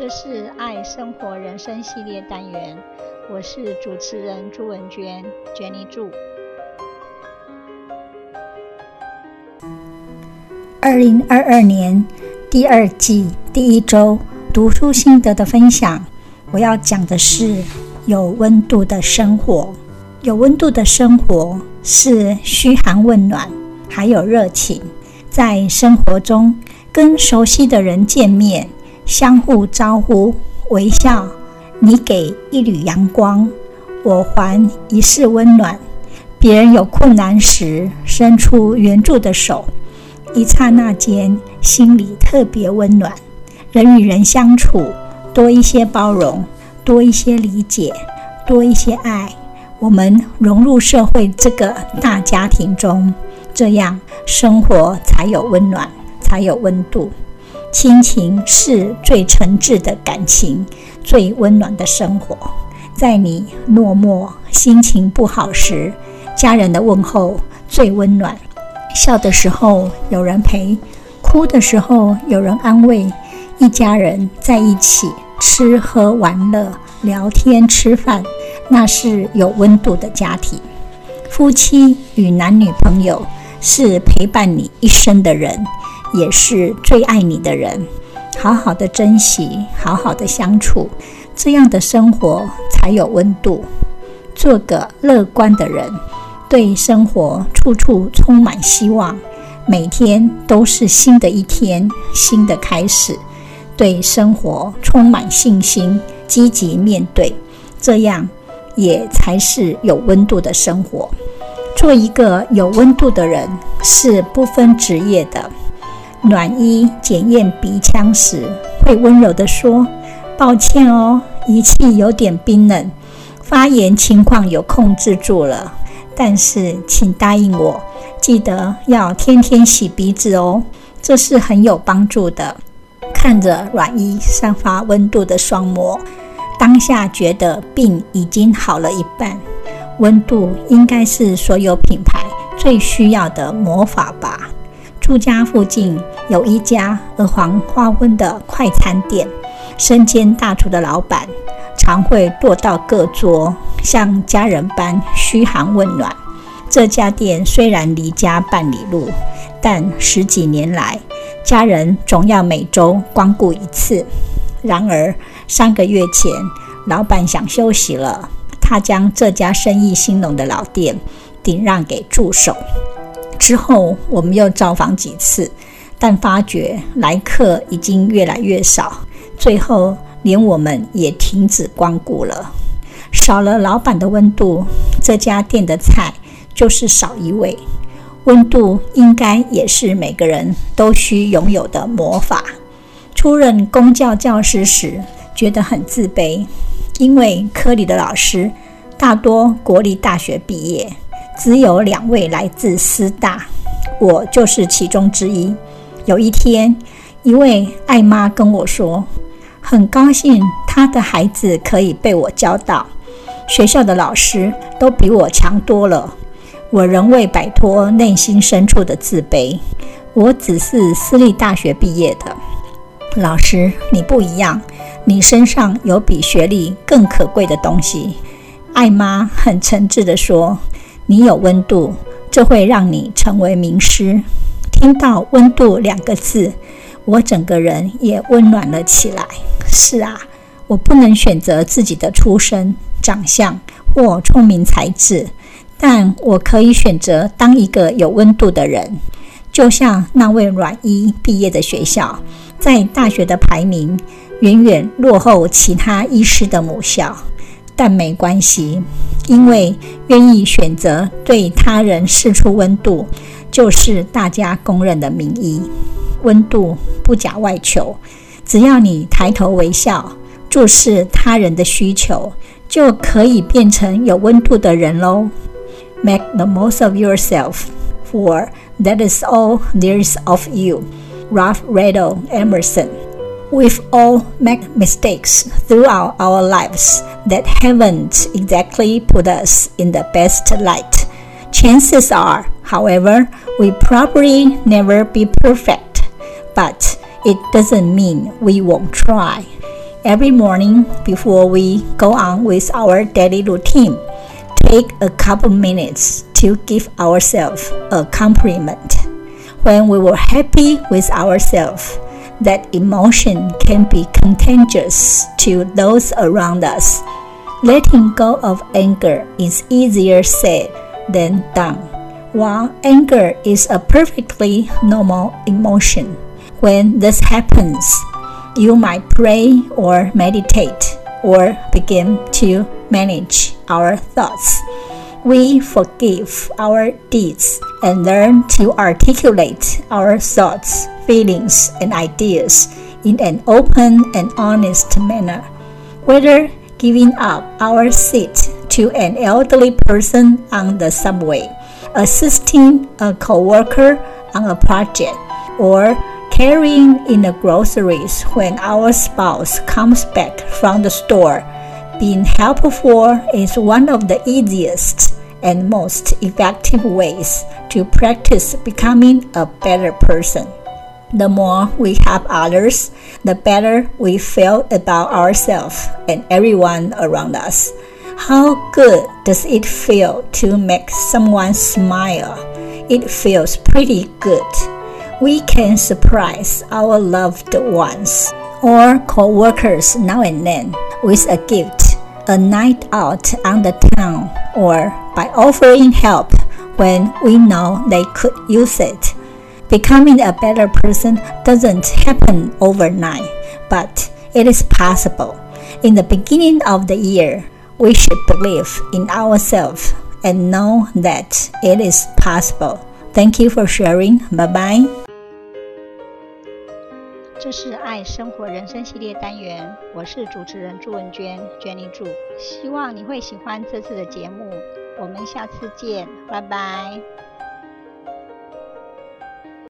这是爱生活人生系列单元，我是主持人朱文娟，Jenny 朱。二零二二年第二季第一周读书心得的分享，我要讲的是有温度的生活。有温度的生活是嘘寒问暖，还有热情，在生活中跟熟悉的人见面。相互招呼，微笑。你给一缕阳光，我还一世温暖。别人有困难时，伸出援助的手，一刹那间，心里特别温暖。人与人相处，多一些包容，多一些理解，多一些爱，我们融入社会这个大家庭中，这样生活才有温暖，才有温度。亲情是最诚挚的感情，最温暖的生活。在你落寞、心情不好时，家人的问候最温暖。笑的时候有人陪，哭的时候有人安慰。一家人在一起吃喝玩乐、聊天吃饭，那是有温度的家庭。夫妻与男女朋友是陪伴你一生的人。也是最爱你的人，好好的珍惜，好好的相处，这样的生活才有温度。做个乐观的人，对生活处处充满希望，每天都是新的一天，新的开始。对生活充满信心，积极面对，这样也才是有温度的生活。做一个有温度的人，是不分职业的。暖医检验鼻腔时，会温柔地说：“抱歉哦，仪器有点冰冷，发炎情况有控制住了。但是请答应我，记得要天天洗鼻子哦，这是很有帮助的。”看着软医散发温度的双膜，当下觉得病已经好了一半。温度应该是所有品牌最需要的魔法吧。住家附近有一家鹅黄花温的快餐店，身兼大厨的老板常会踱到各桌，像家人般嘘寒问暖。这家店虽然离家半里路，但十几年来，家人总要每周光顾一次。然而三个月前，老板想休息了，他将这家生意兴隆的老店顶让给助手。之后，我们又造访几次，但发觉来客已经越来越少，最后连我们也停止光顾了。少了老板的温度，这家店的菜就是少一味。温度应该也是每个人都需拥有的魔法。出任公教教师时，觉得很自卑，因为科里的老师大多国立大学毕业。只有两位来自师大，我就是其中之一。有一天，一位爱妈跟我说，很高兴她的孩子可以被我教导，学校的老师都比我强多了。我仍未摆脱内心深处的自卑。我只是私立大学毕业的。老师，你不一样，你身上有比学历更可贵的东西。爱妈很诚挚地说。你有温度，这会让你成为名师。听到“温度”两个字，我整个人也温暖了起来。是啊，我不能选择自己的出身、长相或聪明才智，但我可以选择当一个有温度的人。就像那位软医毕业的学校，在大学的排名远远落后其他医师的母校。但没关系，因为愿意选择对他人释出温度，就是大家公认的名医。温度不假外求，只要你抬头微笑，注视他人的需求，就可以变成有温度的人喽。Make the most of yourself, for that is all there is of you. Ralph Waldo Emerson. We've all made mistakes throughout our lives that haven't exactly put us in the best light. Chances are, however, we probably never be perfect, but it doesn't mean we won't try. Every morning before we go on with our daily routine, take a couple minutes to give ourselves a compliment. When we were happy with ourselves, that emotion can be contagious to those around us. Letting go of anger is easier said than done. While anger is a perfectly normal emotion, when this happens, you might pray or meditate or begin to manage our thoughts. We forgive our deeds and learn to articulate our thoughts, feelings, and ideas in an open and honest manner. Whether giving up our seat to an elderly person on the subway, assisting a coworker on a project, or carrying in the groceries when our spouse comes back from the store. Being helpful is one of the easiest and most effective ways to practice becoming a better person. The more we help others, the better we feel about ourselves and everyone around us. How good does it feel to make someone smile? It feels pretty good we can surprise our loved ones or co-workers now and then with a gift, a night out on the town, or by offering help when we know they could use it. Becoming a better person doesn't happen overnight, but it is possible. In the beginning of the year, we should believe in ourselves and know that it is possible. Thank you for sharing. Bye bye. 这是爱生活人生系列单元，我是主持人朱文娟娟妮祝，希望你会喜欢这次的节目，我们下次见，拜拜。